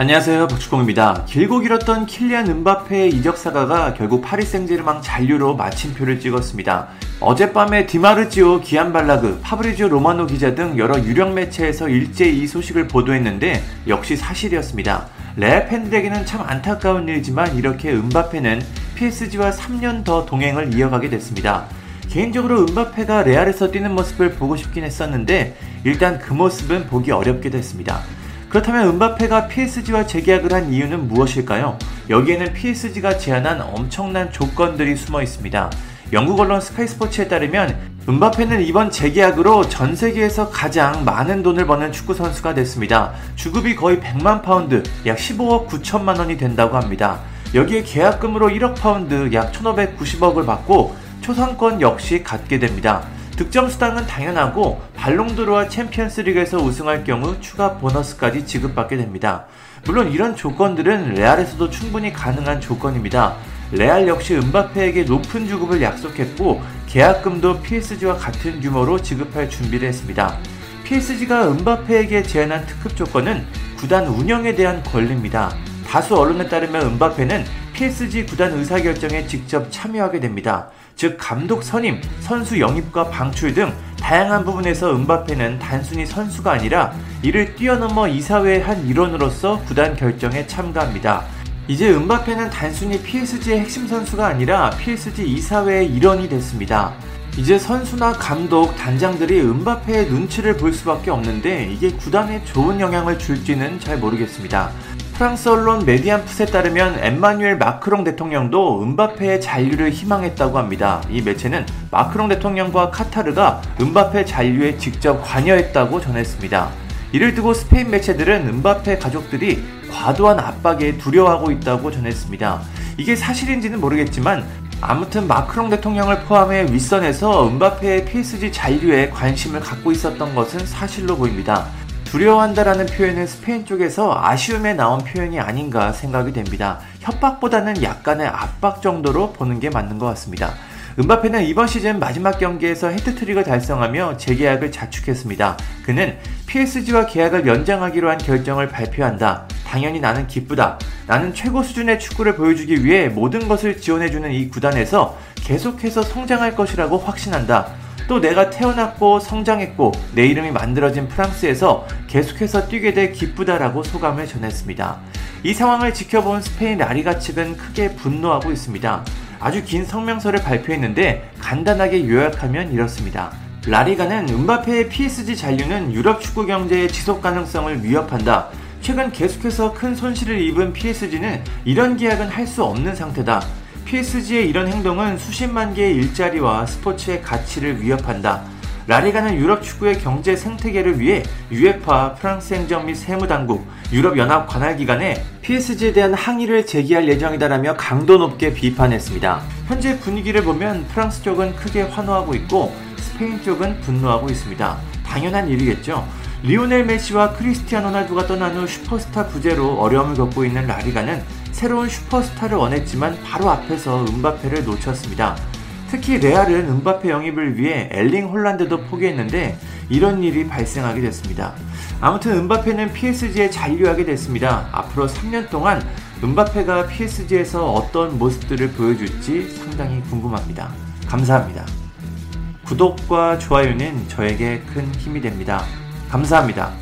안녕하세요 박주공입니다. 길고 길었던 킬리안 음바페의 이적 사가가 결국 파리 생제르맹 잔류로 마침표를 찍었습니다. 어젯밤에 디마르지오, 기옘 발라그, 파브리지오 로마노 기자 등 여러 유력 매체에서 일제히 이 소식을 보도했는데 역시 사실이었습니다. 레알 팬들에게는 참 안타까운 일이지만 이렇게 음바페는 PSG와 3년 더 동행을 이어가게 됐습니다. 개인적으로 음바페가 레알에서 뛰는 모습을 보고 싶긴 했었는데 일단 그 모습은 보기 어렵게 됐습니다. 그렇다면 음바페가 PSG와 재계약을 한 이유는 무엇일까요? 여기에는 PSG가 제안한 엄청난 조건들이 숨어 있습니다. 영국 언론 스카이스포츠에 따르면 음바페는 이번 재계약으로 전 세계에서 가장 많은 돈을 버는 축구 선수가 됐습니다. 주급이 거의 100만 파운드, 약 15억 9천만 원이 된다고 합니다. 여기에 계약금으로 1억 파운드, 약 1,590억을 받고 초상권 역시 갖게 됩니다. 득점 수당은 당연하고 발롱도르와 챔피언스리그에서 우승할 경우 추가 보너스까지 지급받게 됩니다. 물론 이런 조건들은 레알에서도 충분히 가능한 조건입니다. 레알 역시 은바페에게 높은 주급을 약속했고 계약금도 PSG와 같은 규모로 지급할 준비를 했습니다. PSG가 은바페에게 제안한 특급 조건은 구단 운영에 대한 권리입니다. 다수 언론에 따르면 은바페는 PSG 구단 의사결정에 직접 참여하게 됩니다. 즉 감독 선임, 선수 영입과 방출 등 다양한 부분에서 은바페는 단순히 선수가 아니라 이를 뛰어넘어 이사회의 한 일원으로서 구단 결정에 참가합니다. 이제 은바페는 단순히 PSG의 핵심 선수가 아니라 PSG 이사회의 일원이 됐습니다. 이제 선수나 감독, 단장들이 은바페의 눈치를 볼 수밖에 없는데 이게 구단에 좋은 영향을 줄지는 잘 모르겠습니다. 프랑스 언론 메디안풋에 따르면 엠마뉴엘 마크롱 대통령도 은바페의 잔류를 희망했다고 합니다. 이 매체는 마크롱 대통령과 카타르가 은바페 잔류에 직접 관여했다고 전했습니다. 이를 두고 스페인 매체들은 은바페 가족들이 과도한 압박에 두려워하고 있다고 전했습니다. 이게 사실인지는 모르겠지만 아무튼 마크롱 대통령을 포함해 윗선에서 은바페의 PSG 잔류에 관심을 갖고 있었던 것은 사실로 보입니다. 두려워한다라는 표현은 스페인 쪽에서 아쉬움에 나온 표현이 아닌가 생각이 됩니다. 협박보다는 약간의 압박 정도로 보는 게 맞는 것 같습니다. 은바페는 이번 시즌 마지막 경기에서 헤트트릭을 달성하며 재계약을 자축했습니다. 그는 PSG와 계약을 연장하기로 한 결정을 발표한다. 당연히 나는 기쁘다. 나는 최고 수준의 축구를 보여주기 위해 모든 것을 지원해주는 이 구단에서 계속해서 성장할 것이라고 확신한다. 또 내가 태어났고 성장했고 내 이름이 만들어진 프랑스에서 계속해서 뛰게 돼 기쁘다라고 소감을 전했습니다. 이 상황을 지켜본 스페인 라리가 측은 크게 분노하고 있습니다. 아주 긴 성명서를 발표했는데 간단하게 요약하면 이렇습니다. 라리가는 은바페의 PSG 잔류는 유럽 축구 경제의 지속 가능성을 위협한다. 최근 계속해서 큰 손실을 입은 PSG는 이런 계약은 할 수 없는 상태다. PSG의 이런 행동은 수십만 개의 일자리와 스포츠의 가치를 위협한다. 라리가는 유럽 축구의 경제 생태계를 위해 UEFA, 프랑스 행정 및 세무당국, 유럽연합 관할기관에 PSG에 대한 항의를 제기할 예정이다라며 강도 높게 비판했습니다. 현재 분위기를 보면 프랑스 쪽은 크게 환호하고 있고 스페인 쪽은 분노하고 있습니다. 당연한 일이겠죠. 리오넬 메시와 크리스티아노 호날두가 떠난 후 슈퍼스타 부재로 어려움을 겪고 있는 라리가는 새로운 슈퍼스타를 원했지만 바로 앞에서 음바페를 놓쳤습니다. 특히 레알은 음바페 영입을 위해 엘링 홀란드도 포기했는데 이런 일이 발생하게 됐습니다. 아무튼 음바페는 PSG에 잔류하게 됐습니다. 앞으로 3년 동안 음바페가 PSG에서 어떤 모습들을 보여줄지 상당히 궁금합니다. 감사합니다. 구독과 좋아요는 저에게 큰 힘이 됩니다. 감사합니다.